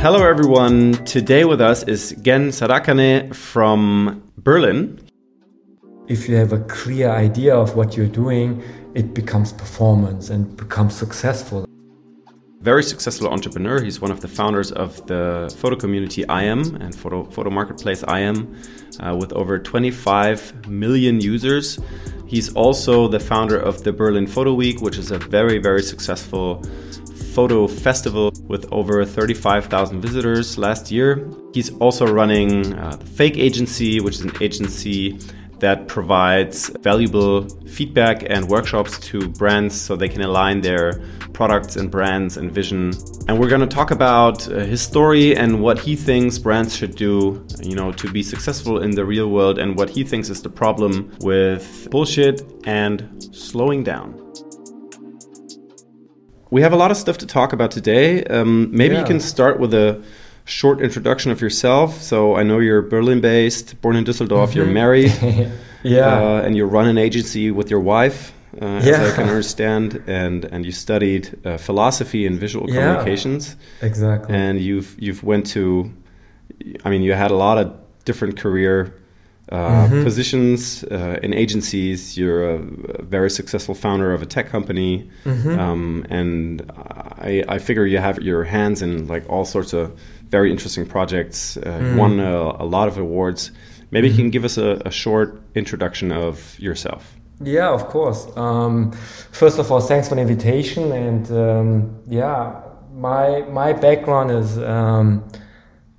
Hello, everyone. Today with us is Gen Sadakane from Berlin. If you have a clear idea of what you're doing, it becomes performance and becomes successful. Very successful entrepreneur. He's one of the founders of the photo community EyeEm and photo, photo marketplace EyeEm uh, with over 25 million users. He's also the founder of the Berlin Photo Week, which is a very, very successful photo festival with over 35,000 visitors last year. He's also running uh, the Fake Agency, which is an agency that provides valuable feedback and workshops to brands so they can align their products and brands and vision. And we're going to talk about uh, his story and what he thinks brands should do, you know, to be successful in the real world and what he thinks is the problem with bullshit and slowing down. We have a lot of stuff to talk about today. Um, maybe yeah. you can start with a short introduction of yourself. So I know you're Berlin based, born in Düsseldorf, mm -hmm. you're married. yeah. Uh, and you run an agency with your wife, uh, yeah. as I can understand. And, and you studied uh, philosophy and visual yeah. communications. Exactly. And you've, you've went to, I mean, you had a lot of different career uh, mm-hmm. positions uh, in agencies. You're a, a, very successful founder of a tech company, mm-hmm. um, and I, I, figure you have your hands in like all sorts of very interesting projects. Uh, mm. Won a, a, lot of awards. Maybe mm-hmm. you can give us a, a, short introduction of yourself. Yeah, of course. Um, first of all, thanks for the invitation, and um, yeah, my my background is um,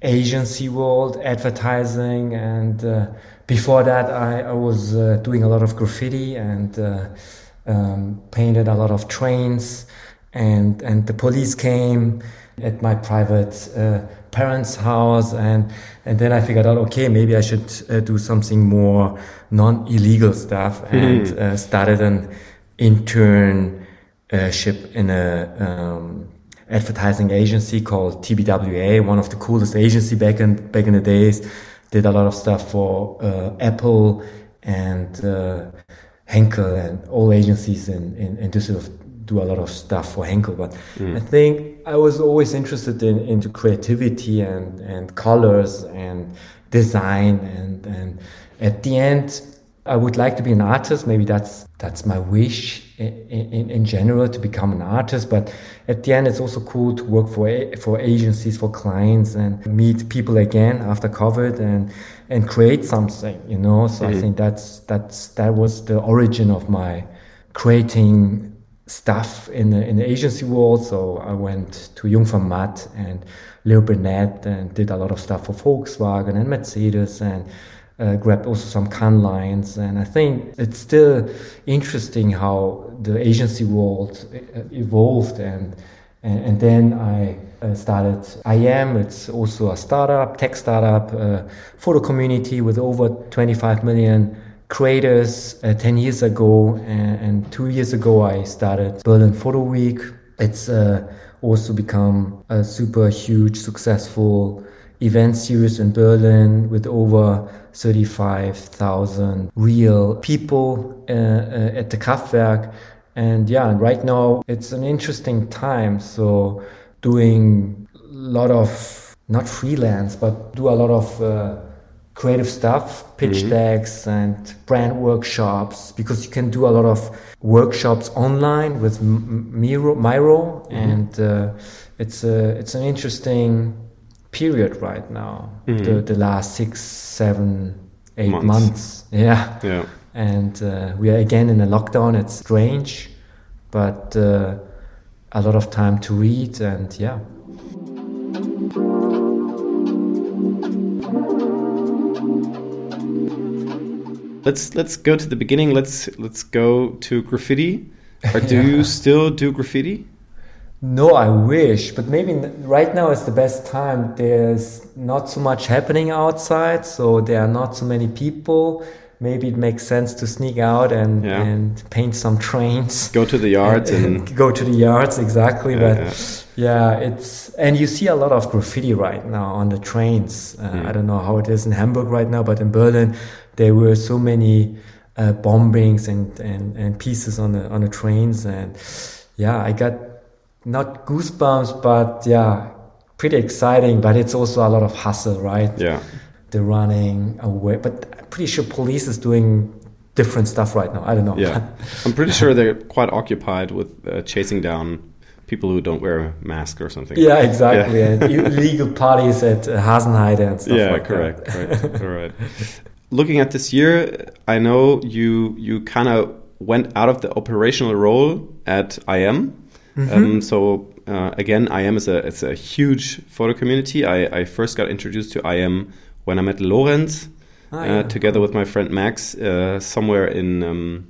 agency world, advertising, and uh, before that, I, I was uh, doing a lot of graffiti and uh, um, painted a lot of trains. And and the police came at my private uh, parents' house, and and then I figured out, okay, maybe I should uh, do something more non-illegal stuff, hmm. and mm. started an internship in a um, advertising agency called TBWA, one of the coolest agency back in back in the days did a lot of stuff for uh, Apple and uh, Henkel and all agencies and in, in, in Düsseldorf do a lot of stuff for Henkel. But mm. I think I was always interested in into creativity and, and colors and design and, and at the end I would like to be an artist. Maybe that's that's my wish in, in, general to become an artist. But at the end, it's also cool to work for for agencies, for clients, and meet people again after COVID and and create something. You know, so mm-hmm. I think that's that's that was the origin of my creating stuff in the in the agency world. So I went to Jung von Matt and Leo Burnett and did a lot of stuff for Volkswagen and Mercedes and uh, grabbed also some Cannes Lions. And I think it's still interesting how the agency world uh, evolved. And, and, and then I uh, started EyeEm. It's also a startup, tech startup, uh, photo community with over 25 million creators uh, 10 years ago. And, and, two years ago, I started Berlin Photo Week. It's uh, also become a super huge, successful event series in Berlin with over 35,000 real people uh, uh, at the Kraftwerk. And yeah, right now it's an interesting time. So doing a lot of, not freelance, but do a lot of uh, creative stuff, pitch mm-hmm. decks and brand workshops, because you can do a lot of workshops online with Miro, Miro mm-hmm. and uh, it's a, it's an interesting period right now. Mm. The the last six, seven, eight months. months. Yeah. Yeah. And uh, we are again in a lockdown. It's strange, but uh, a lot of time to read and yeah. Let's let's go to the beginning. Let's let's go to graffiti. Or do yeah. you still do graffiti? No, I wish, but maybe right now is the best time. There's not so much happening outside, so there are not so many people. Maybe it makes sense to sneak out and, yeah. and paint some trains. Go to the yards and, and go to the yards exactly. Yeah, but yeah. yeah. it's and you see a lot of graffiti right now on the trains. Uh, mm. I don't know how it is in Hamburg right now, but in Berlin there were so many uh, bombings and, and and pieces on the on the trains and yeah, I got not goosebumps, but yeah, pretty exciting, but it's also a lot of hustle, right? Yeah. The running away, but I'm pretty sure police is doing different stuff right now. I don't know. Yeah, I'm pretty sure they're quite occupied with uh, chasing down people who don't wear a mask or something. Yeah, exactly. Yeah. and illegal parties at uh, Hasenheide and stuff yeah, like correct, that. correct. All right. Looking at this year, I know you you kind of went out of the operational role at EyeEm. Mm -hmm. um, so uh, again, EyeEm is a it's a huge photo community. I, I first got introduced to EyeEm when I met Lorenz ah, uh, yeah. together with my friend Max uh, somewhere in um,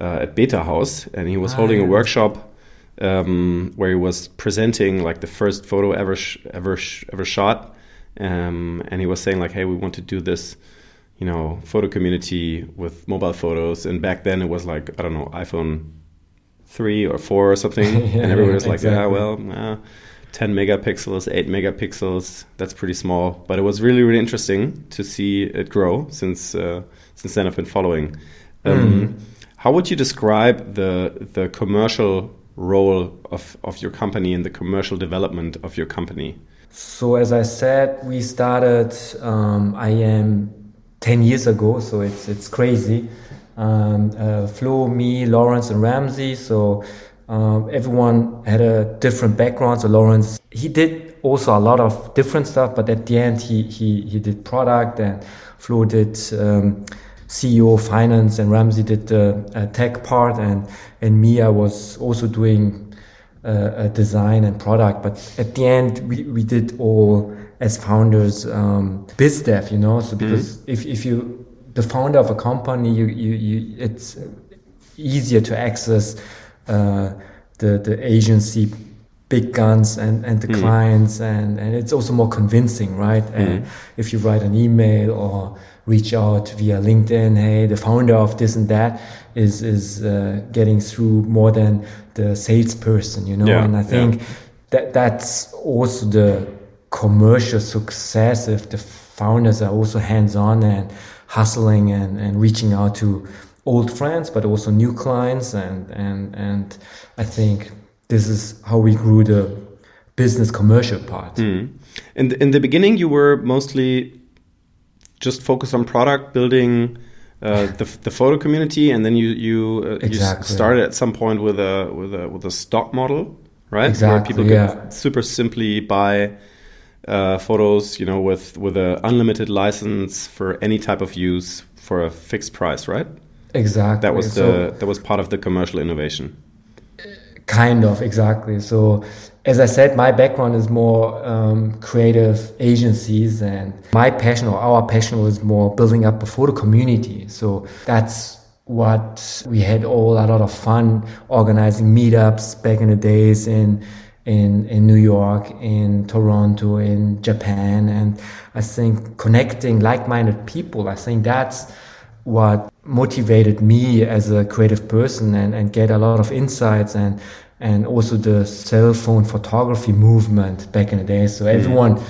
uh, at Beta House, and he was ah, holding yeah. a workshop um, where he was presenting like the first photo ever sh ever sh ever shot, um, and he was saying like, "Hey, we want to do this." You know, photo community with mobile photos, and back then it was like I don't know, iPhone three or four or something, yeah, and everyone was like, exactly. "Yeah, well, uh, 10 megapixels, 8 megapixels. That's pretty small, but it was really really interesting to see it grow since uh, since then I've been following. Um, mm. How would you describe the the commercial role of, of your company and the commercial development of your company? So as I said, we started um, EyeEm 10 years ago, so it's it's crazy. Um, uh, Flo, me, Lorenz, and Ramzi. So um, everyone had a different background. So Lorenz, he did also a lot of different stuff, but at the end, he he he did product, and Flo did um, CEO finance, and Ramzi did the uh, tech part, and and me, I was also doing uh, design and product. But at the end, we we did all as founders um, biz dev, you know. So because mm-hmm. if if you the founder of a company, you you, you it's easier to access uh, the the agency big guns and, and the mm. clients and, and it's also more convincing, right? Mm. And if you write an email or reach out via LinkedIn, hey, the founder of this and that is is uh, getting through more than the salesperson, you know. Yeah, and I think yeah. that that's also the commercial success if the founders are also hands on and hustling and, and reaching out to old friends, but also new clients. And and and I think this is how we grew the business commercial part. Mm. In the, in the beginning, you were mostly just focused on product building. Uh, the, the photo community, and then you you, uh, exactly. you started at some point with a with a with a stock model, right? Exactly. Where people yeah. can super simply buy uh, photos, you know, with with an unlimited license for any type of use for a fixed price, right? Exactly. That was the that was part of the commercial innovation. Kind of, exactly. So, as I said, my background is more um, creative agencies, and my passion or our passion was more building up a photo community. So, that's what we had all a lot of fun organizing meetups back in the days in in in New York, in Toronto, in Japan, and I think connecting like-minded people. I think that's what motivated me as a creative person and, and get a lot of insights and and also the cell phone photography movement back in the day. So mm-hmm. everyone mm.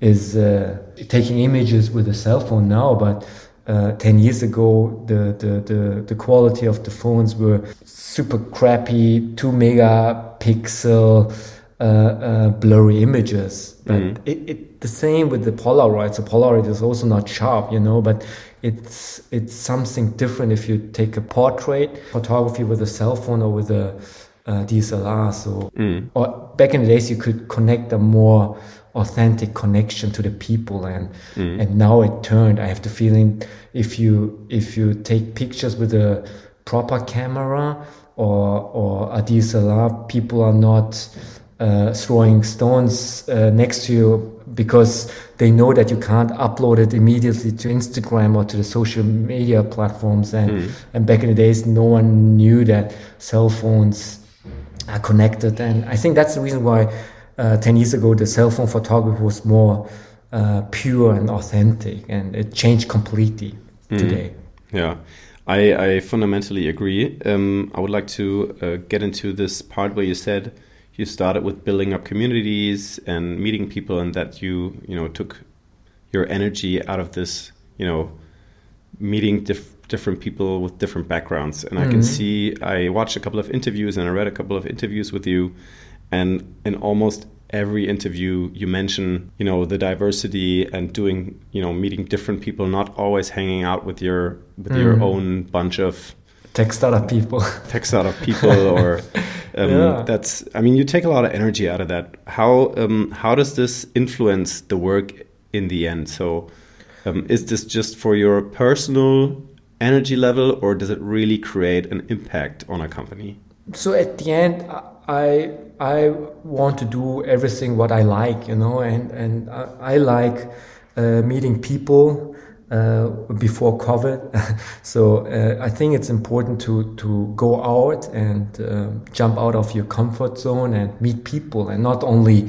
is uh, taking images with a cell phone now, but uh, 10 years ago, the, the, the, the, quality of the phones were super crappy, 2 megapixel, uh, uh, blurry images. But mm. it, it, the same with the Polaroid. So Polaroid is also not sharp, you know, but it's it's something different if you take a portrait photography with a cell phone or with a uh, DSLR. So, mm. or back in the days, you could connect a more authentic connection to the people, and mm. and now it turned. I have the feeling if you if you take pictures with a proper camera or or a DSLR, people are not uh, throwing stones uh, next to you because they know that you can't upload it immediately to Instagram or to the social media platforms. And, mm. and back in the days, no one knew that cell phones are connected. And I think that's the reason why uh, 10 years ago the cell phone photography was more uh, pure and authentic. And it changed completely mm. today. Yeah. I, I fundamentally agree. Um, I would like to uh, get into this part where you said you started with building up communities and meeting people, and that you you know took your energy out of this you know meeting diff- different people with different backgrounds. And mm-hmm. I can mm-hmm. see I watched a couple of interviews and I read a couple of interviews with you, and in almost every interview you mention, you know, the diversity and doing, you know, meeting different people, not always hanging out with your with mm. your own bunch of tech startup people, tech startup people, or um, yeah. that's. I mean, you take a lot of energy out of that. How um, how does this influence the work in the end? So, um, is this just for your personal energy level, or does it really create an impact on a company? So at the end, I I want to do everything what I like, you know, and and I, I like uh, meeting people uh, before COVID. so uh, I think it's important to to go out and uh, jump out of your comfort zone and meet people, and not only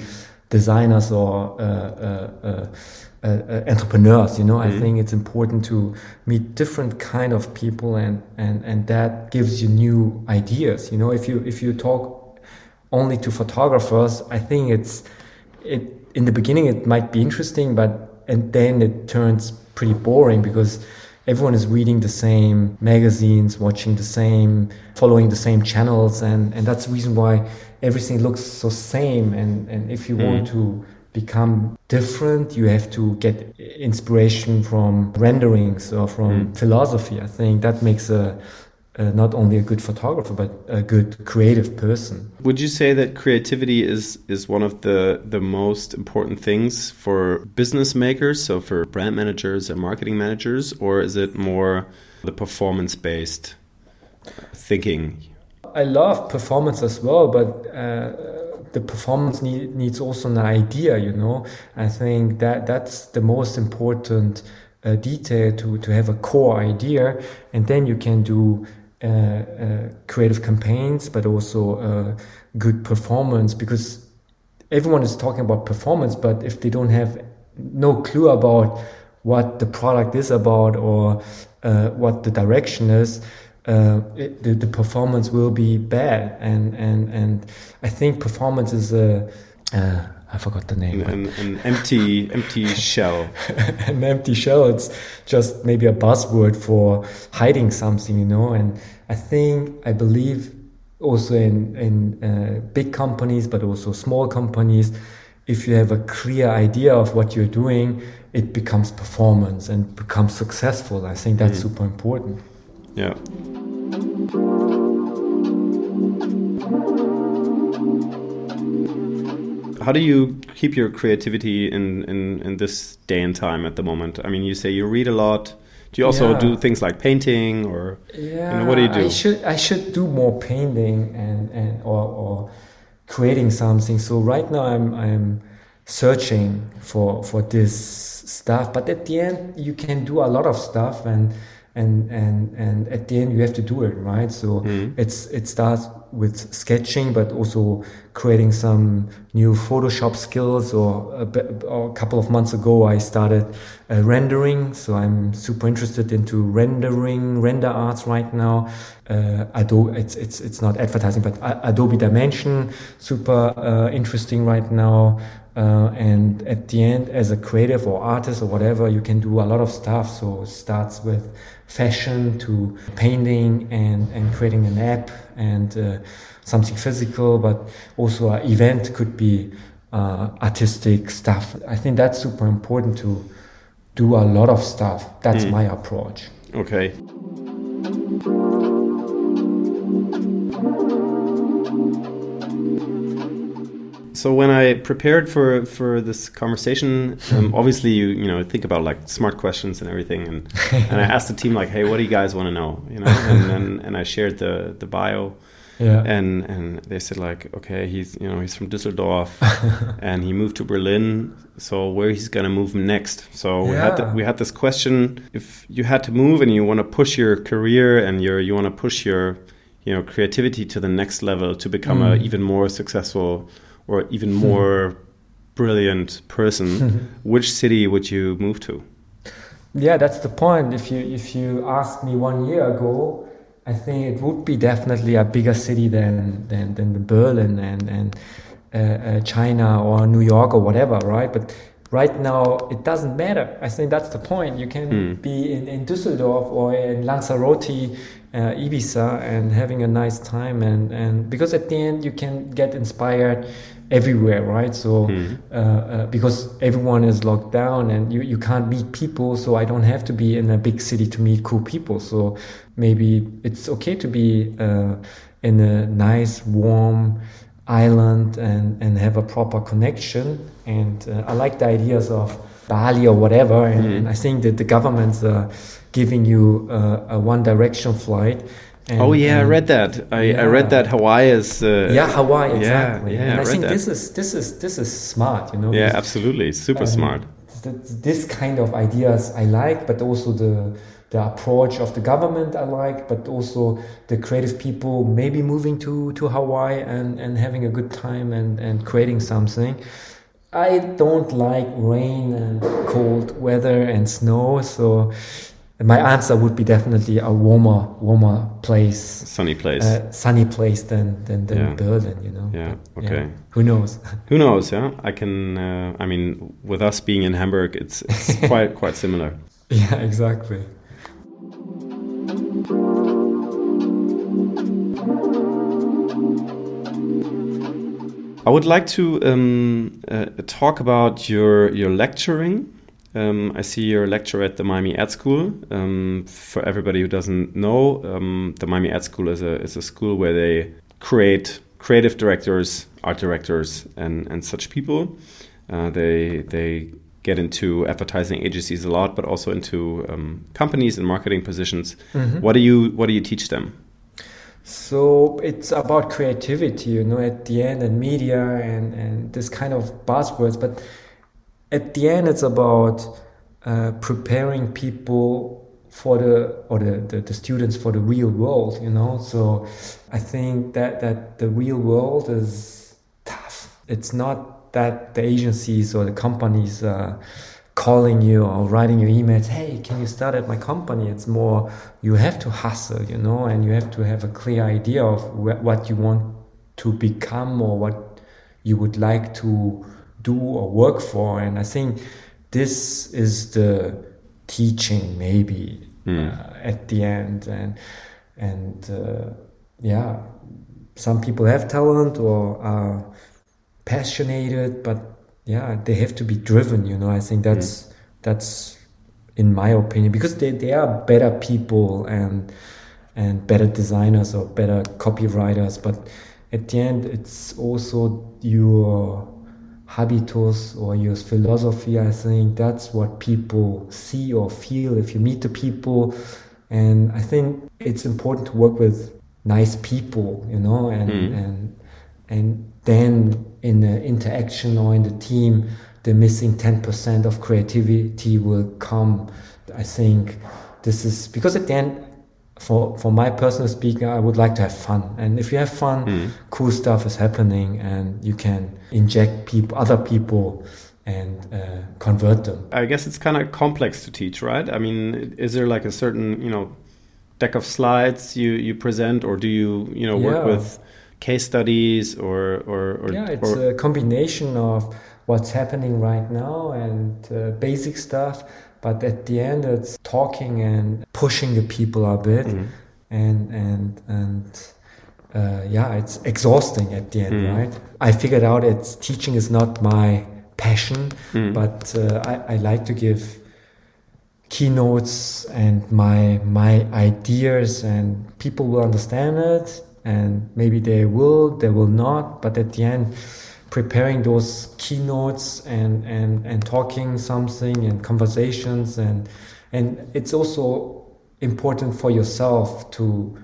designers or uh, uh, uh, entrepreneurs. You know, mm-hmm. I think it's important to meet different kind of people, and and and that gives you new ideas. You know, if you if you talk only to photographers, I think it's it in the beginning it might be interesting, but and then it turns pretty boring because everyone is reading the same magazines, watching the same, following the same channels, and and that's the reason why everything looks so same. And and if you mm. want to become different, you have to get inspiration from renderings or from mm. philosophy. I think that makes a uh, not only a good photographer but a good creative person. Would you say that creativity is is one of the the most important things for business makers, so for brand managers and marketing managers, or is it more the performance based thinking? I love performance as well, but. Uh, the performance need, needs also an idea, you know. I think that that's the most important uh, detail to, to have a core idea, and then you can do creative campaigns, but also uh, good performance because everyone is talking about performance, but if they don't have no clue about what the product is about or uh, what the direction is, uh, it, the, the, performance will be bad. And and and I think performance is a uh, I forgot the name. An, an empty, empty shell. an empty shell. It's just maybe a buzzword for hiding something, you know. And I think, I believe, also in in uh, big companies, but also small companies, if you have a clear idea of what you're doing, it becomes performance and becomes successful. I think that's mm. super important. Yeah. how do you keep your creativity in, in, in this day and time at the moment? I mean, you say you read a lot. Do you also yeah. do things like painting, or yeah, you know, what do you do? I should I should do more painting and, and or, or creating something. So right now I'm I'm searching for for this stuff, but at the end you can do a lot of stuff and and and and at the end you have to do it right so mm. it's it starts with sketching but also creating some new photoshop skills or a, bit, or a couple of months ago i started uh, rendering. So i'm super interested into rendering render arts right now. Uh, adobe it's it's it's not advertising but adobe dimension super uh, interesting right now. Uh, and at the end, as a creative or artist or whatever, you can do a lot of stuff. So it starts with fashion to painting and, and creating an app and uh, something physical, but also an event could be uh, artistic stuff. I think that's super important to do a lot of stuff. That's mm. my approach. Okay. So when I prepared for for this conversation, um, obviously you you know think about like smart questions and everything, and and I asked the team like, hey, what do you guys want to know? You know, and and, and I shared the the bio. Yeah. And and they said like, okay, he's you know he's from Düsseldorf, and he moved to Berlin. So where he's gonna move next? So we had the, we had this question: if you had to move and you want to push your career and your you want to push your you know creativity to the next level to become mm. a even more successful or even more brilliant person, which city would you move to? Yeah, that's the point. If you if you asked me one year ago, I think it would be definitely a bigger city than than, than Berlin and and uh, uh, China or New York or whatever, right? But right now it doesn't matter. I think that's the point. You can mm. be in, in Düsseldorf or in Lanzarote uh, Ibiza and having a nice time and and because at the end you can get inspired everywhere right? So Hmm. uh, uh, because everyone is locked down and you, you can't meet people so I don't have to be in a big city to meet cool people. So maybe it's okay to be uh, in a nice warm island and, and have a proper connection. And uh, I like the ideas of Bali or whatever and, and I think that the governments are giving you uh, a one direction flight and, oh yeah, I read that. I, I read that Hawaii is. Uh, yeah, Hawaii, Yeah, exactly. yeah, and I I, think that. this is this is this is smart, you know. Yeah, absolutely, super um, smart. th- this kind of ideas I like, but also the the approach of the government I like, but also the creative people maybe moving to to Hawaii and and having a good time and and creating something. I don't like rain and cold weather and snow, so my answer would be definitely a warmer warmer place Sunny place. uh, sunny place than than, than Yeah. Berlin, you know. Yeah, But, okay. Who knows? Who knows? Yeah, I can. Uh, I mean, with us being in Hamburg, it's, it's quite quite similar. yeah, exactly. I would like to um, uh, talk about your your lecturing. Um, I see your lecture at the Miami Ad School. Um, for everybody who doesn't know, um, the Miami Ad School is a is a school where they create creative directors, art directors, and and such people. Uh, they they get into advertising agencies a lot, but also into um, companies and marketing positions. What do you what do you teach them? So it's about creativity, you know, at the end, and media and, and this kind of buzzwords. But at the end, it's about uh, preparing people for the or the, the, the students for the real world, you know. So I think that that the real world is tough. It's not that the agencies or the companies are calling you or writing you emails, hey, can you start at my company? It's more you have to hustle, you know, and you have to have a clear idea of wh- what you want to become or what you would like to do or work for. And I think this is the teaching, maybe uh, at the end, and and uh, yeah, some people have talent or are passionate, but yeah, they have to be driven. You know, I think that's mm. that's in my opinion because they, they are better people and and better designers or better copywriters, but at the end, it's also your habitus or your philosophy. I think that's what people see or feel if you meet the people. And I think it's important to work with nice people, you know, and mm. and and then in the interaction or in the team, the missing ten percent of creativity will come. I think this is because at the end, for for my personal speaking, I would like to have fun, and if you have fun, cool stuff is happening, and you can inject people, other people, and uh, convert them. I guess it's kind of complex to teach, right? I mean, is there like a certain, you know, deck of slides you you present, or do you, you know, work Yeah. with case studies or or, or yeah, it's or- a combination of what's happening right now and uh, basic stuff, but at the end, it's talking and pushing the people a bit, and and and uh, yeah, it's exhausting at the end, right? I figured out it's teaching is not my passion, but uh, I, I like to give keynotes and my my ideas and people will understand it and maybe they will they will not but at the end preparing those keynotes and and and talking something and conversations and and it's also important for yourself to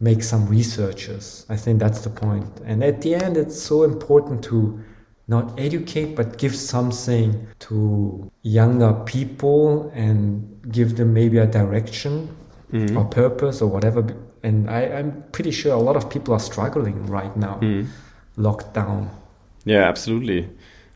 make some researches. I think that's the point. And at the end it's so important to not educate but give something to younger people and give them maybe a direction mm-hmm. or purpose or whatever and I, i'm pretty sure a lot of people are struggling right now locked down Yeah, absolutely.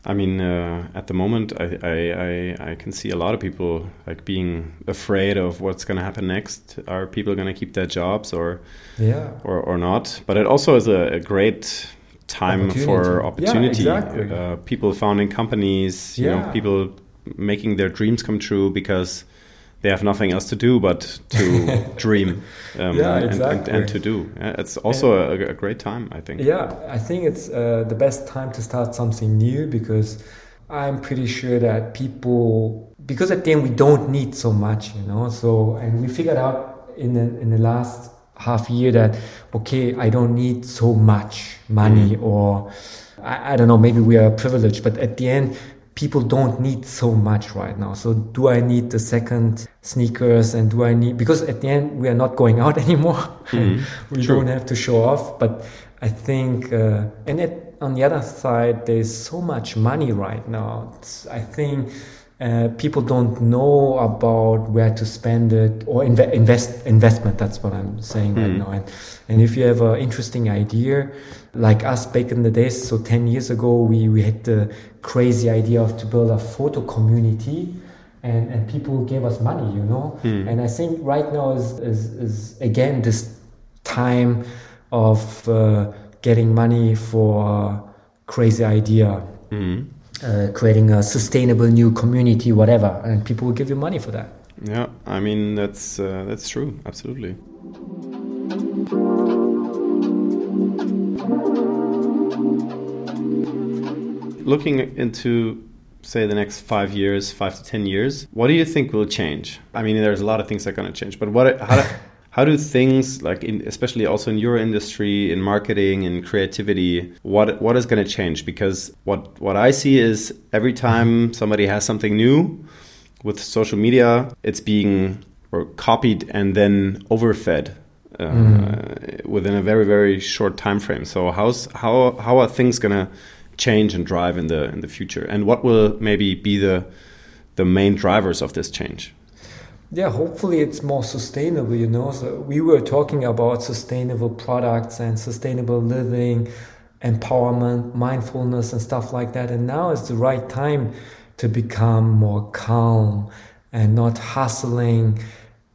I mean, uh, at the moment, I, I, I, I can see a lot of people like being afraid of what's going to happen next. Are people going to keep their jobs or, yeah or, or not? But it also is a, a great time for Opportunity. opportunity. Yeah, exactly. uh, people founding companies, you know, Yeah. people making their dreams come true because they have nothing else to do but to dream um, yeah, and, exactly. and, and, to do. Yeah, it's also a, a, great time, I think. Yeah, I think it's uh, the best time to start something new because I'm pretty sure that people, because at the end we don't need so much, you know. So and we figured out in the in the last half year that okay, I don't need so much money mm. or I, I don't know, maybe we are privileged, but at the end people don't need so much right now. So do I need the second sneakers and do I need because at the end we are not going out anymore. Mm-hmm. we True. don't have to show off. But I think uh, and it, on the other side there's so much money right now. It's, I think uh, people don't know about where to spend it or inve- invest investment. That's what I'm saying mm. right now. And and if you have an interesting idea, like us back in the days, so ten years ago, we we had the crazy idea of to build a photo community. And, and people gave us money, you know. Mm. And I think right now is, is, is again this time of uh, getting money for crazy idea. Mm uh, creating a sustainable new community, whatever, and people will give you money for that. Yeah, I mean that's uh, that's true, absolutely. Looking into say the next five years, five to ten years, what do you think will change? I mean, there's a lot of things that are going to change, but what how, how do things like in, especially also in your industry in marketing and creativity what what is going to change because what what i see is every time somebody has something new with social media it's being or copied and then overfed mm. within a very very short time frame so how's how how are things to change and drive in the in the future and what will maybe be the the main drivers of this change yeah, hopefully it's more sustainable, you know. So we were talking about sustainable products and sustainable living, empowerment, mindfulness, and stuff like that. And now is the right time to become more calm and not hustling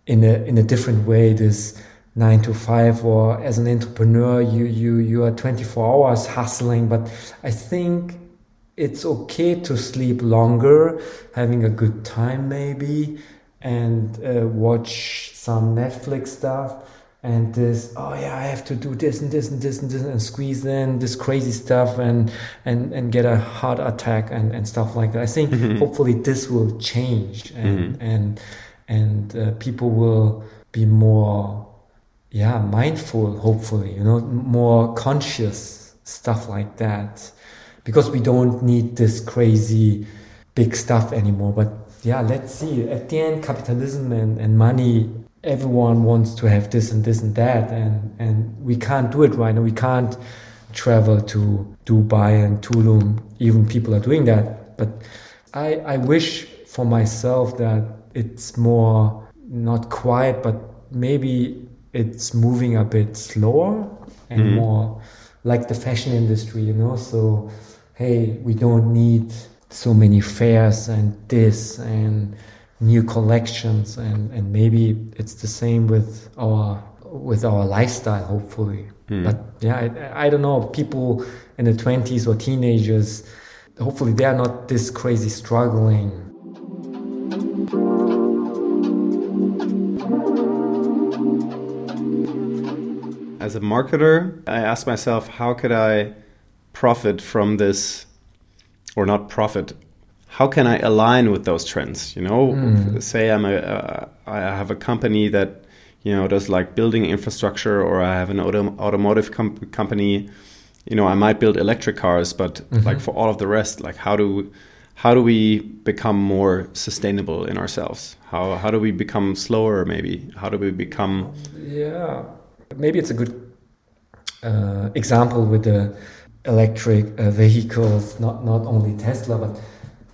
in a in a different way. This nine to five, or as an entrepreneur, you you you are twenty four hours hustling. But I think it's okay to sleep longer, having a good time, maybe and uh, watch some Netflix stuff and this oh yeah I have to do this and this and this and this and squeeze in this crazy stuff and and and get a heart attack and, and stuff like that. I think mm-hmm. hopefully this will change and mm-hmm. and and uh, people will be more yeah mindful hopefully you know more conscious stuff like that because we don't need this crazy big stuff anymore but yeah, let's see. At the end, capitalism and, and money, everyone wants to have this and this and that, and, and we can't do it right now. We can't travel to Dubai and Tulum. Even people are doing that. But I, I wish for myself that it's more not quiet, but maybe it's moving a bit slower and mm-hmm. more like the fashion industry, you know. So, hey, we don't need so many fairs and this and new collections and, and maybe it's the same with our with our lifestyle hopefully mm. but yeah I, I, don't know people in the 20s or teenagers hopefully they are not this crazy struggling as a marketer i ask myself how could i profit from this or not profit? How can i align with those trends you know? Mm. say i'm a uh, i have a company that you know does like building infrastructure or i have an auto automotive com company you know i might build electric cars but mm -hmm. like for all of the rest like how do how do we become more sustainable in ourselves? How how do we become slower maybe? How do we become yeah maybe it's a good uh, example with the electric uh, vehicles, not, not only Tesla, but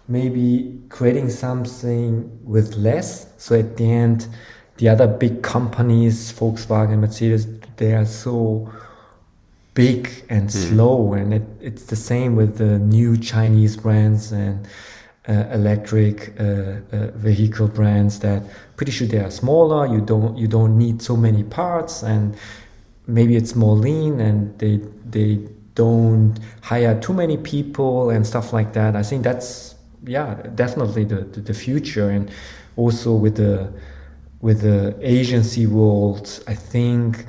maybe creating something with less. So at the end, the other big companies, Volkswagen, Mercedes, they are so big and mm. slow. And it, it's the same with the new Chinese brands and uh, electric uh, uh, vehicle brands that pretty sure they are smaller. You don't, you don't need so many parts and maybe it's more lean and they, they don't hire too many people and stuff like that. I think that's yeah definitely the, the, the future and also with the with the agency world, I think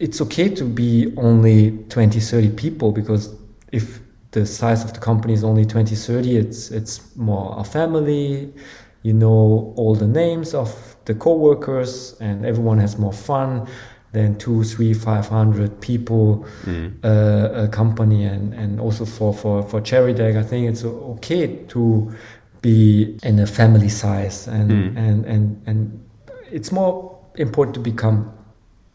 it's okay to be only 20, 30 people because if the size of the company is only 20, 30, it's it's more a family. You know all the names of the co-workers, and everyone has more fun than two, three, five hundred people mm. uh, a company, and and also for for for Cherrydeck, I think it's okay to be in a family size, and mm. and and and it's more important to become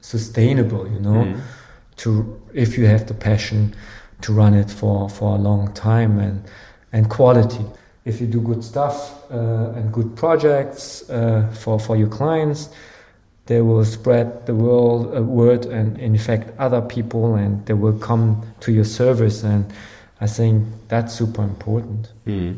sustainable. You know, mm. to if you have the passion to run it for for a long time and and quality. If you do good stuff uh, and good projects uh, for for your clients they will spread the world uh, word and infect other people and they will come to your service and i think that's super important mm.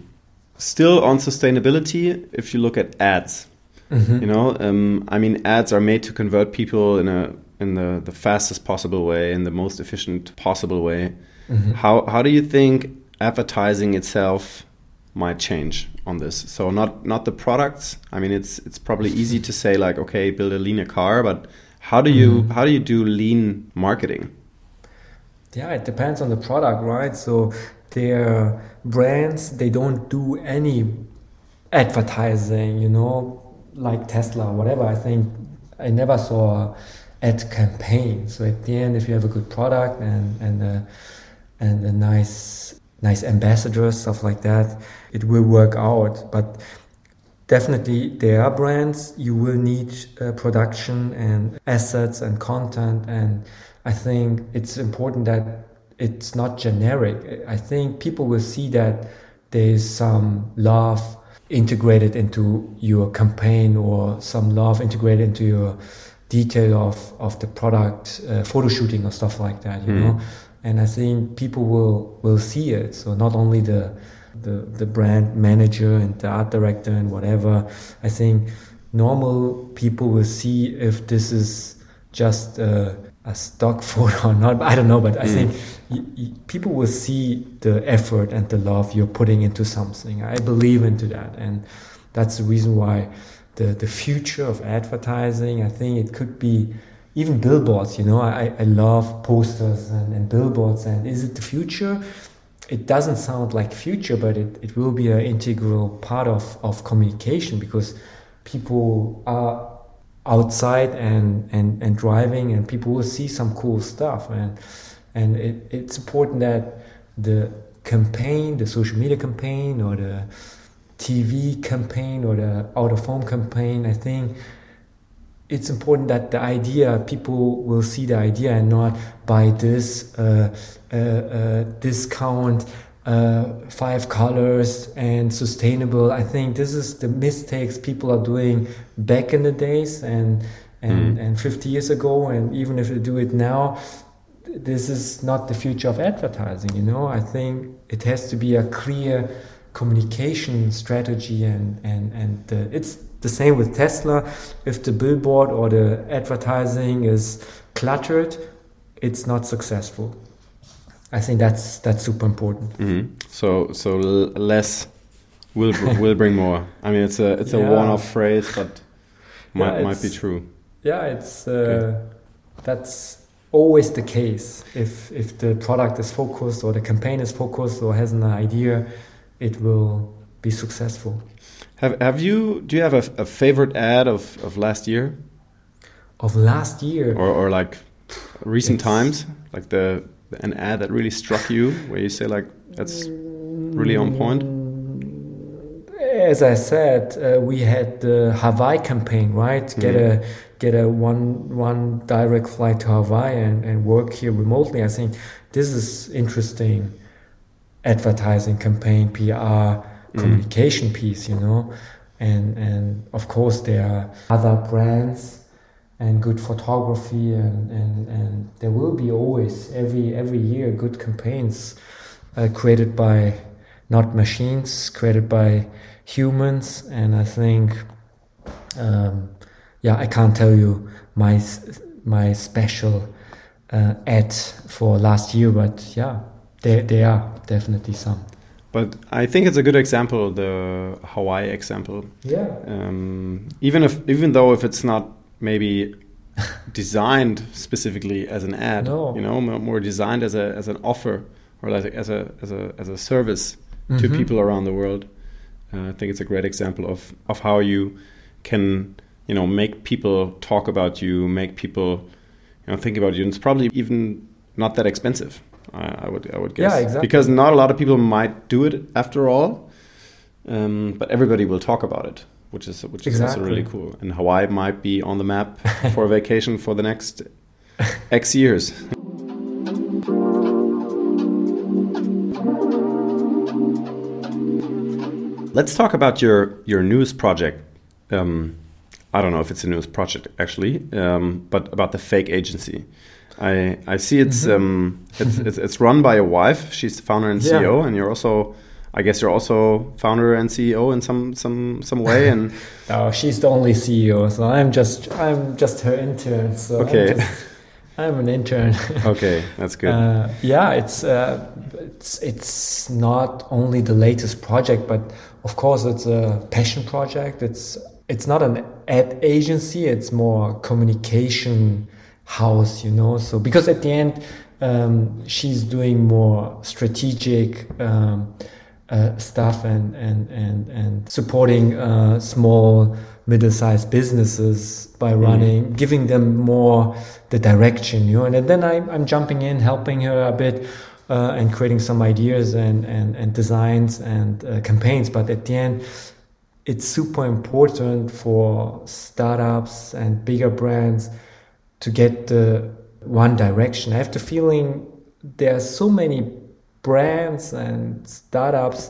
still on sustainability if you look at ads mm-hmm. you know um, i mean ads are made to convert people in a in the, the fastest possible way in the most efficient possible way mm-hmm. how how do you think advertising itself might change on this. So not not the products. I mean, it's it's probably easy to say like, okay, build a leaner car, but how do you mm. how do you do lean marketing? Yeah, it depends on the product, right? So their brands they don't do any advertising, you know, like Tesla, or whatever. I think I never saw ad campaign. So at the end, if you have a good product and and a, and a nice nice ambassadors, stuff like that, it will work out. But definitely there are brands you will need uh, production and assets and content and i think it's important that it's not generic i think people will see that there's some love integrated into your campaign or some love integrated into your detail of, of the product uh, photo shooting or stuff like that you mm. know and i think people will will see it so not only the the, the brand manager and the art director and whatever. I think normal people will see if this is just a, a stock photo or not. I don't know, but I mm. think people will see the effort and the love you're putting into something. I believe into that, and that's the reason why the the future of advertising. I think it could be even billboards. You know, I, I love posters and, and billboards. And is it the future? it doesn't sound like future, but it, it will be an integral part of, of communication because people are outside and, and, and driving and people will see some cool stuff and and it, it's important that the campaign, the social media campaign or the TV campaign or the out of home campaign, I think it's important that the idea people will see the idea and not buy this uh, uh, uh, discount uh, five colors and sustainable. I think this is the mistakes people are doing back in the days and and, mm. and 50 years ago. And even if they do it now this is not the future of advertising you know? I think it has to be a clear communication strategy and and and uh, it's the same with Tesla. If the billboard or the advertising is cluttered, it's not successful. I think that's that's super important. Mm -hmm. So so less will will bring more. I mean, it's a it's a yeah. one-off phrase, but might yeah, might be true. Yeah, it's uh, okay. that's always the case. If if the product is focused or the campaign is focused or has an idea, it will be successful. Have Have you? Do you have a, a favorite ad of, of last year? Of last year, or or like recent it's, times, like the an ad that really struck you, where you say like that's really on point. As I said, uh, we had the Hawaii campaign, right? Get mm. a get a one one direct flight to Hawaii and, and work here remotely. I think this is interesting advertising campaign, PR Mm. Communication mm. piece, you know. And and of course there are other brands and good photography and, and, and there will be always every every year good campaigns uh, created by not machines created by humans and I think um, yeah I can't tell you my my special uh, ad for last year but yeah there, there are definitely some but I think it's a good example, the Hawaii example. Yeah. Um, even if, even though if it's not maybe designed specifically as an ad, No. you know, more designed as a as an offer or like as a as a as a service to Mhm. people around the world. Uh, I think it's a great example of of how you can you know make people talk about you, make people you know think about you. And it's probably even not that expensive. I, I would I would guess Yeah, exactly. because not a lot of people might do it after all, um, but everybody will talk about it, which is which is also really cool. And Hawaii might be on the map for a vacation for the next X years. Let's talk about your your newest project. Um, I don't know if it's a newest project actually, um, but about the fake agency. I I see it's um, it's, it's it's run by a wife. She's the founder and Yeah. CEO, and you're also. I guess you're also founder and CEO in some some some way, and Oh, she's the only CEO, so I'm just I'm just her intern. So Okay. I'm, just, I'm an intern. okay, that's good. Uh, yeah, it's uh, it's it's not only the latest project, but of course it's a passion project. It's it's not an ad agency; it's more communication house, you know. So because at the end, um, she's doing more strategic. Um, uh, stuff and and and and supporting uh, small middle-sized businesses by running giving them more the direction you know and then I, i'm jumping in helping her a bit uh, and creating some ideas and and, and designs and uh, campaigns but at the end it's super important for startups and bigger brands to get the one direction. I have the feeling there are so many brands and startups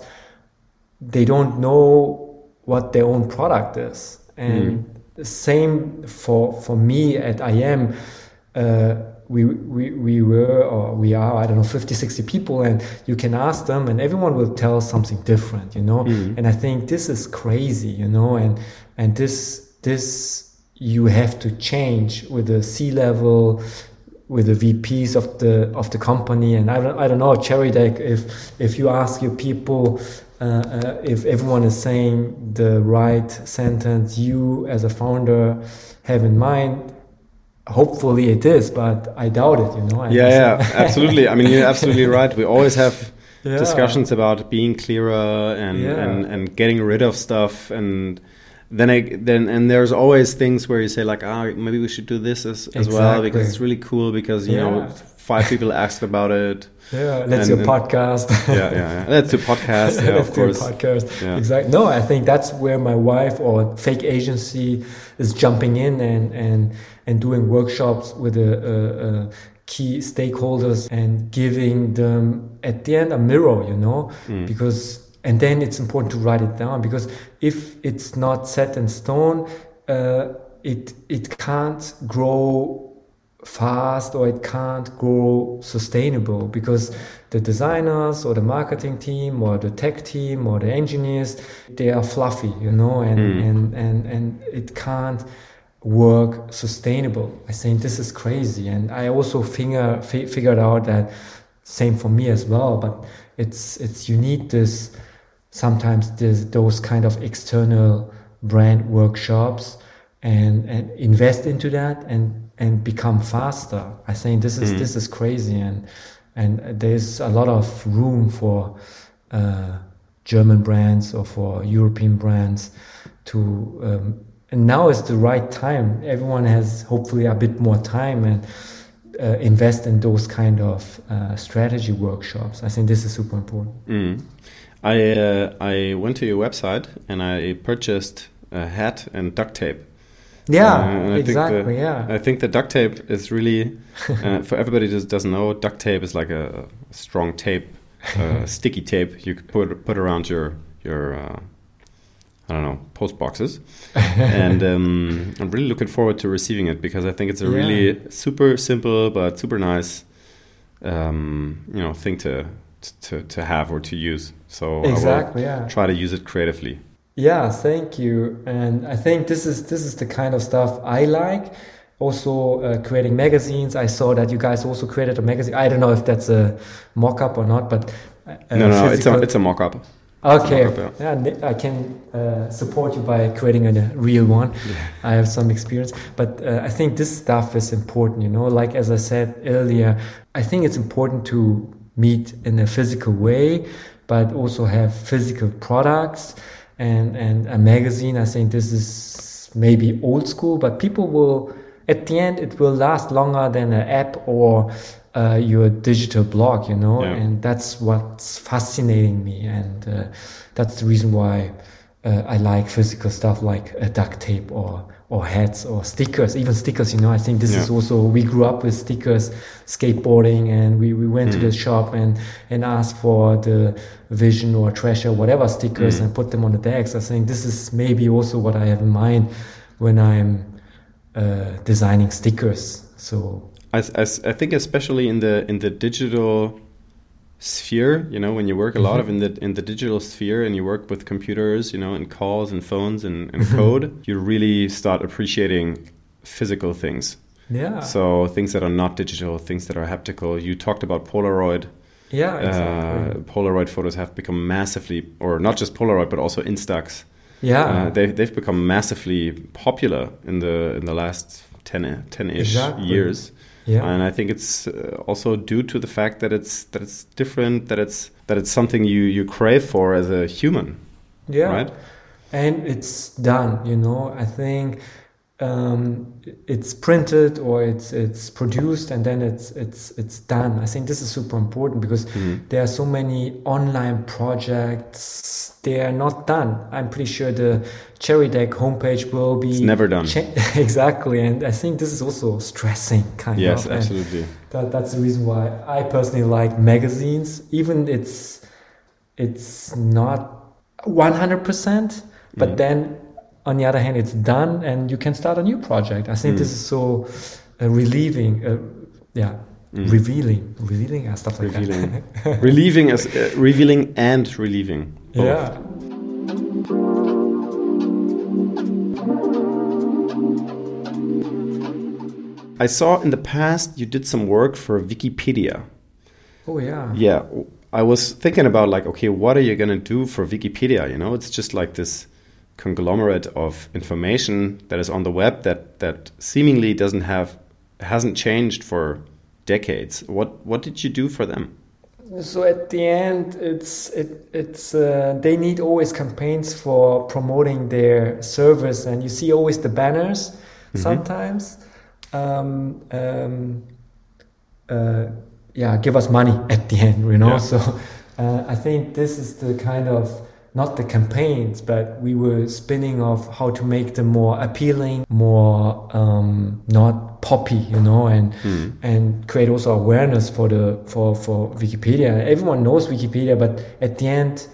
they don't know what their own product is. And the same for for me at EyeEm uh, we, we we were or we are I don't know 50 60 people and you can ask them and everyone will tell something different you know? And I think this is crazy you know? And and this this you have to change with the C level with the VPs of the of the company and I don't I don't know Cherrydeck if if you ask your people uh, uh, if everyone is saying the right sentence you as a founder have in mind hopefully it is but I doubt it you know And yeah, yeah, absolutely. I mean, you're absolutely right. We always have Yeah. discussions about being clearer and, Yeah. and, and getting rid of stuff and then I, then and there's always things where you say like ah maybe we should do this as, as well because it's really cool because you know five people asked about it yeah let's And- do a podcast yeah yeah, yeah. let's do podcast yeah Let's of do a course podcast. Yeah. Exactly. No, I think that's where my wife or fake agency is jumping in and and and doing workshops with the uh, uh, key stakeholders and giving them at the end a mirror, you know, Mm. because and then it's important to write it down because if it's not set in stone, uh, it it can't grow fast or it can't grow sustainable because the designers or the marketing team or the tech team or the engineers they are fluffy you know and and, and and it can't work sustainable. I think this is crazy. And i also figure fi- figured out that same for me as well but it's it's you need this sometimes those kind of external brand workshops and and invest into that and and become faster. I think this is this is crazy and and there's a lot of room for uh, german brands or for european brands to um, and now is the right time. Everyone has hopefully a bit more time and uh, invest in those kind of uh, strategy workshops. I think this is super important. Mm. I uh, I went to your website and I purchased a hat and duct tape. yeah Uh, exactly the- yeah I think the duct tape is really uh, for everybody that doesn't know. Duct tape is like a strong tape, uh, sticky tape you could put put around your your uh, I don't know post boxes, and um, I'm really looking forward to receiving it because I think it's a Yeah. really super simple but super nice, um, you know, thing to to to have or to use. So exactly yeah try to use it creatively. Yeah, thank you. And I think this is this is the kind of stuff I like. Also, uh, creating magazines. I saw that you guys also created a magazine. I don't know if that's a mock-up or not, but Uh, no, no, no, it's a it's a mock-up. Okay, yeah, ne- I can uh, support you by creating a real one. I have some experience, but uh, I think this stuff is important. You know, like as I said earlier, I think it's important to meet in a physical way, but also have physical products and and a magazine. I think this is maybe old school, but people will at the end it will last longer than an app or uh, your digital blog, you know, Yeah. and that's what's fascinating me, and uh, that's the reason why uh, I like physical stuff like uh, duct tape or or hats or stickers, even stickers. You know, I think this is also we grew up with stickers, skateboarding, and we, we went to Mm. the shop and and asked for the vision or Thrasher, whatever stickers, Mm. and put them on the decks. I think this is maybe also what I have in mind when I'm uh, designing stickers. So I, I, I think especially in the in the digital sphere, you know, when you work a lot of in the in the digital sphere and you work with computers, you know, and calls and phones and, and code, you really start appreciating physical things. yeah, So things that are not digital, things that are haptical. You talked about Polaroid. yeah, exactly. Uh, Polaroid photos have become massively, or not just Polaroid, but also Instax. yeah, Uh, they, they've become massively popular in the in the last 10 10-ish Exactly. years. Yeah. And I think it's uh, also due to the fact that it's that it's different, that it's that it's something you you crave for as a human, yeah right? and it's done you know i think um, it's printed or it's it's produced and then it's it's it's done i think this is super important because Mm-hmm. there are so many online projects they are not done i'm pretty sure the Cherrydeck homepage will be It's never done. cha- exactly and i think this is also stressing kind Yes, of and- absolutely. that, that's the reason why I personally like magazines. Even it's it's not one hundred percent, but Mm. then on the other hand, it's done and you can start a new project. I think Mm. this is so uh, relieving. Uh, yeah, Mm. revealing, revealing and stuff like Revealing. that. relieving as uh, revealing and relieving. both. yeah. I saw in the past you did some work for Wikipedia. Oh yeah. Yeah, I was thinking about like, okay, what are you gonna do for Wikipedia? You know, it's just like this conglomerate of information that is on the web that that seemingly doesn't have hasn't changed for decades. What what did you do for them? So at the end, it's it, it's uh, they need always campaigns for promoting their service, and you see always the banners sometimes. Um, um, uh, yeah, give us money at the end, you know. Yeah. So uh, I think this is the kind of not the campaigns, but we were spinning off how to make them more appealing, more um, not poppy, you know, and and create also awareness for the for for Wikipedia. Everyone knows Wikipedia, but at the end,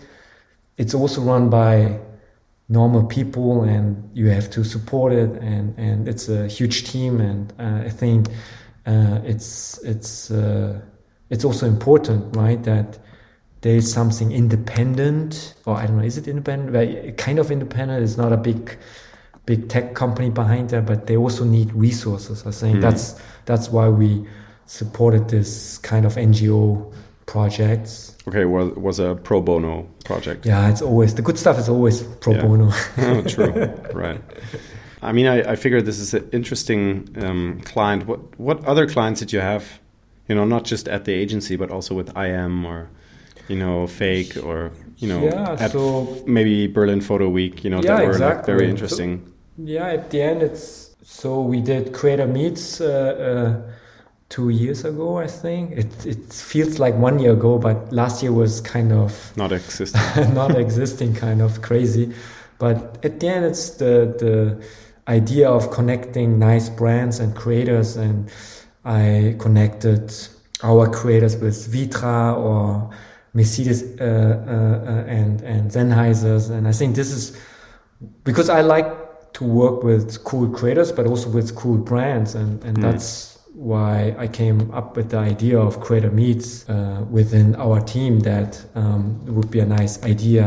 it's also run by normal people and you have to support it and and it's a huge team and uh, I think uh, it's it's uh, it's also important right that there is something independent or I don't know is it independent well, kind of independent it's not a big big tech company behind there but they also need resources I think Mhm. that's that's why we supported this kind of NGO projects Okay, was was a pro bono project. yeah it's always the good stuff is always pro Yeah. bono oh, true. Right. I mean, I, I figured this is an interesting um, client. What what other clients did you have? You know, not just at the agency, but also with EyeEm or, you know, Fake or you know, Yeah, so- maybe Berlin Photo Week. You know, Yeah, that were like exactly. very So- interesting. Yeah, at the end, it's so we did Creator Meets uh, uh, two years ago, I think. It it feels like one year ago, but last year was kind of not existing. not existing, kind of crazy. But at the end, it's the the idea of connecting nice brands and creators, and I connected our creators with Vitra or Mercedes uh, uh, uh, and and Sennheisers, and I think this is because I like to work with cool creators, but also with cool brands, and and Mm. that's why I came up with the idea of creator meets uh, within our team. That um, it would be a nice idea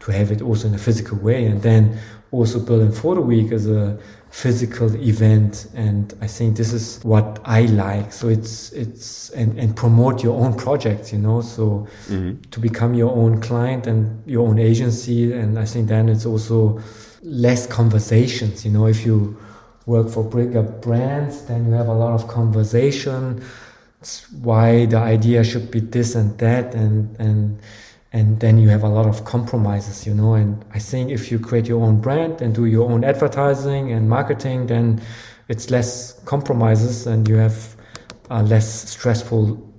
to have it also in a physical way, and then also Berlin Photo Week is a physical event and i think this is what i like. So it's it's and, and promote your own projects you know so mm-hmm. to become your own client and your own agency and i think then it's also less conversations you know. If you work for bigger brands then you have a lot of conversation. It's why the idea should be this and that and and and then you have a lot of compromises you know and i think if you create your own brand and do your own advertising and marketing then it's less compromises and you have a less stressful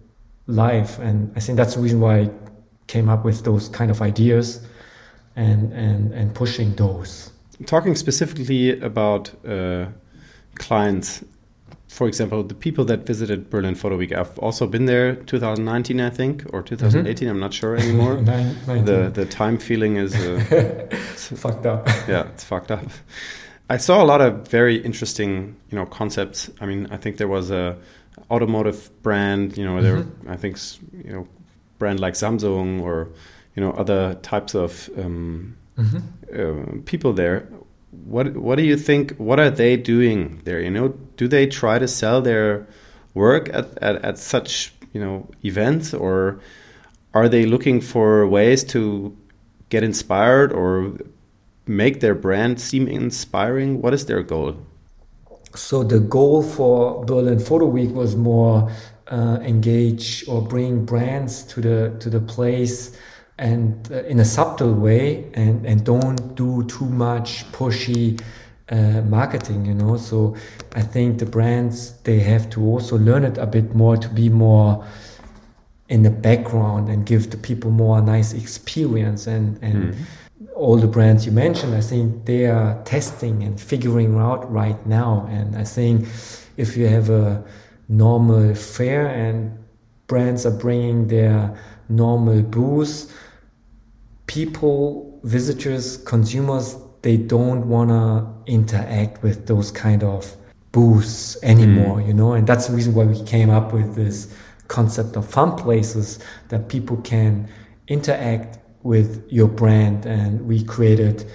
life. And i think that's the reason why i came up with those kind of ideas and and and pushing those. Talking specifically about uh, clients for example, the people that visited Berlin Photo Week, I've also been there 2019, I think, or 2018. Mm -hmm. I'm not sure anymore. the the time feeling is uh, fucked up. Yeah, it's fucked up. I saw a lot of very interesting, you know, concepts. I mean, I think there was a automotive brand. You know, there mm -hmm. I think you know brand like Samsung or you know other types of um, mm -hmm. uh, people there what what do you think? What are they doing there? You know, do they try to sell their work at, at, at such you know events, or are they looking for ways to get inspired or make their brand seem inspiring? What is their goal? So the goal for Berlin Photo Week was more uh, engage or bring brands to the to the place and uh, in a subtle way and, and don't do too much pushy uh, marketing you know? So i think the brands they have to also learn it a bit more to be more in the background and give the people more a nice experience. And and mm. all the brands you mentioned i think they are testing and figuring out right now. And i think if you have a normal fair and brands are bringing their normal booths people, visitors, consumers, they don't want to interact with those kind of booths anymore, mm. you know, and that's the reason why we came up with this concept of fun places that people can interact with your brand, and we created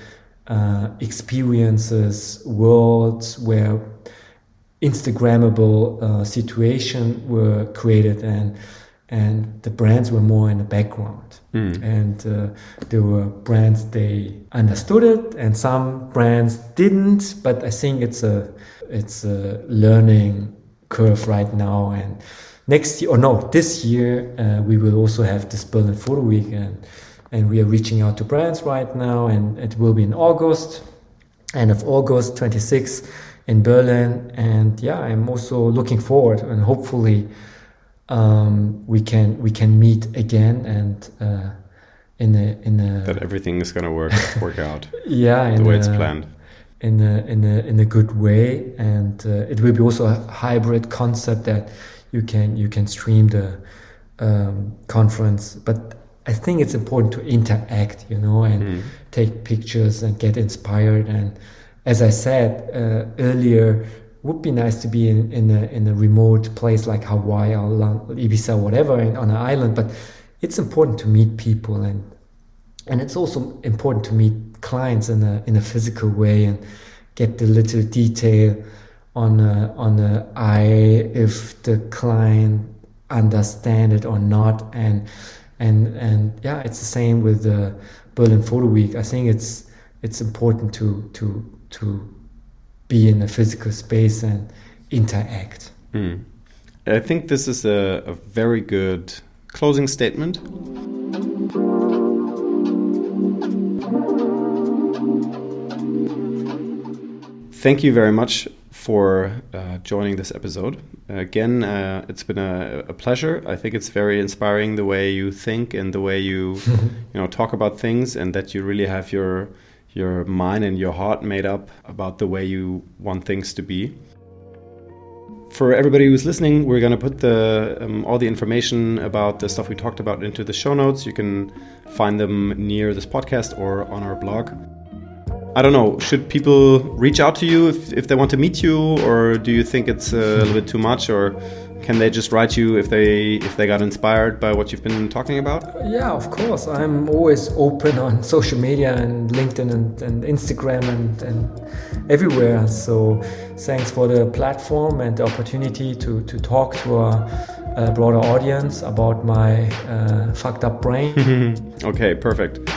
uh, experiences, worlds where Instagrammable uh, situation were created, and and the brands were more in the background. Mm. And uh, there were brands they understood it, and some brands didn't. But I think it's a it's a learning curve right now. And next year, or no, this year uh, we will also have this Berlin Photo Week, and and we are reaching out to brands right now, and it will be in August, end of August 26 in Berlin. And yeah, I'm also looking forward, and hopefully um, we can we can meet again and uh, in a in a that everything is going to work work out yeah the way a, it's planned. in a in a in a good way. And uh, it will be also a hybrid concept that you can you can stream the um, conference. But I think it's important to interact you know and mm. take pictures and get inspired. And as I said uh, earlier would be nice to be in, in, a, in a remote place like Hawaii or Ibiza or whatever in, on an island, but it's important to meet people and and it's also important to meet clients in a in a physical way and get the little detail on a, on a eye if the client understand it or not. And and and yeah it's the same with the Berlin Photo Week. I think it's it's important to to to be in a physical space and interact. Mm. I think this is a, a very good closing statement. Thank you very much for uh, joining this episode. Again, uh, it's been a, a, pleasure. I think it's very inspiring the way you think and the way you, you know, talk about things, and that you really have your your mind and your heart made up about the way you want things to be. For everybody who's listening, we're going to put the um, all the information about the stuff we talked about into the show notes. You can find them near this podcast or on our blog. I don't know. Should people reach out to you if, if they want to meet you, or do you think it's a little bit too much, or can they just write you if they if they got inspired by what you've been talking about? Yeah, of course. I'm always open on social media and LinkedIn and, and Instagram and, and everywhere. So thanks for the platform and the opportunity to, to talk to a, a broader audience about my uh, fucked up brain. okay, perfect.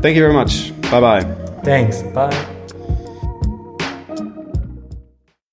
Thank you very much. Bye bye. Thanks. Bye.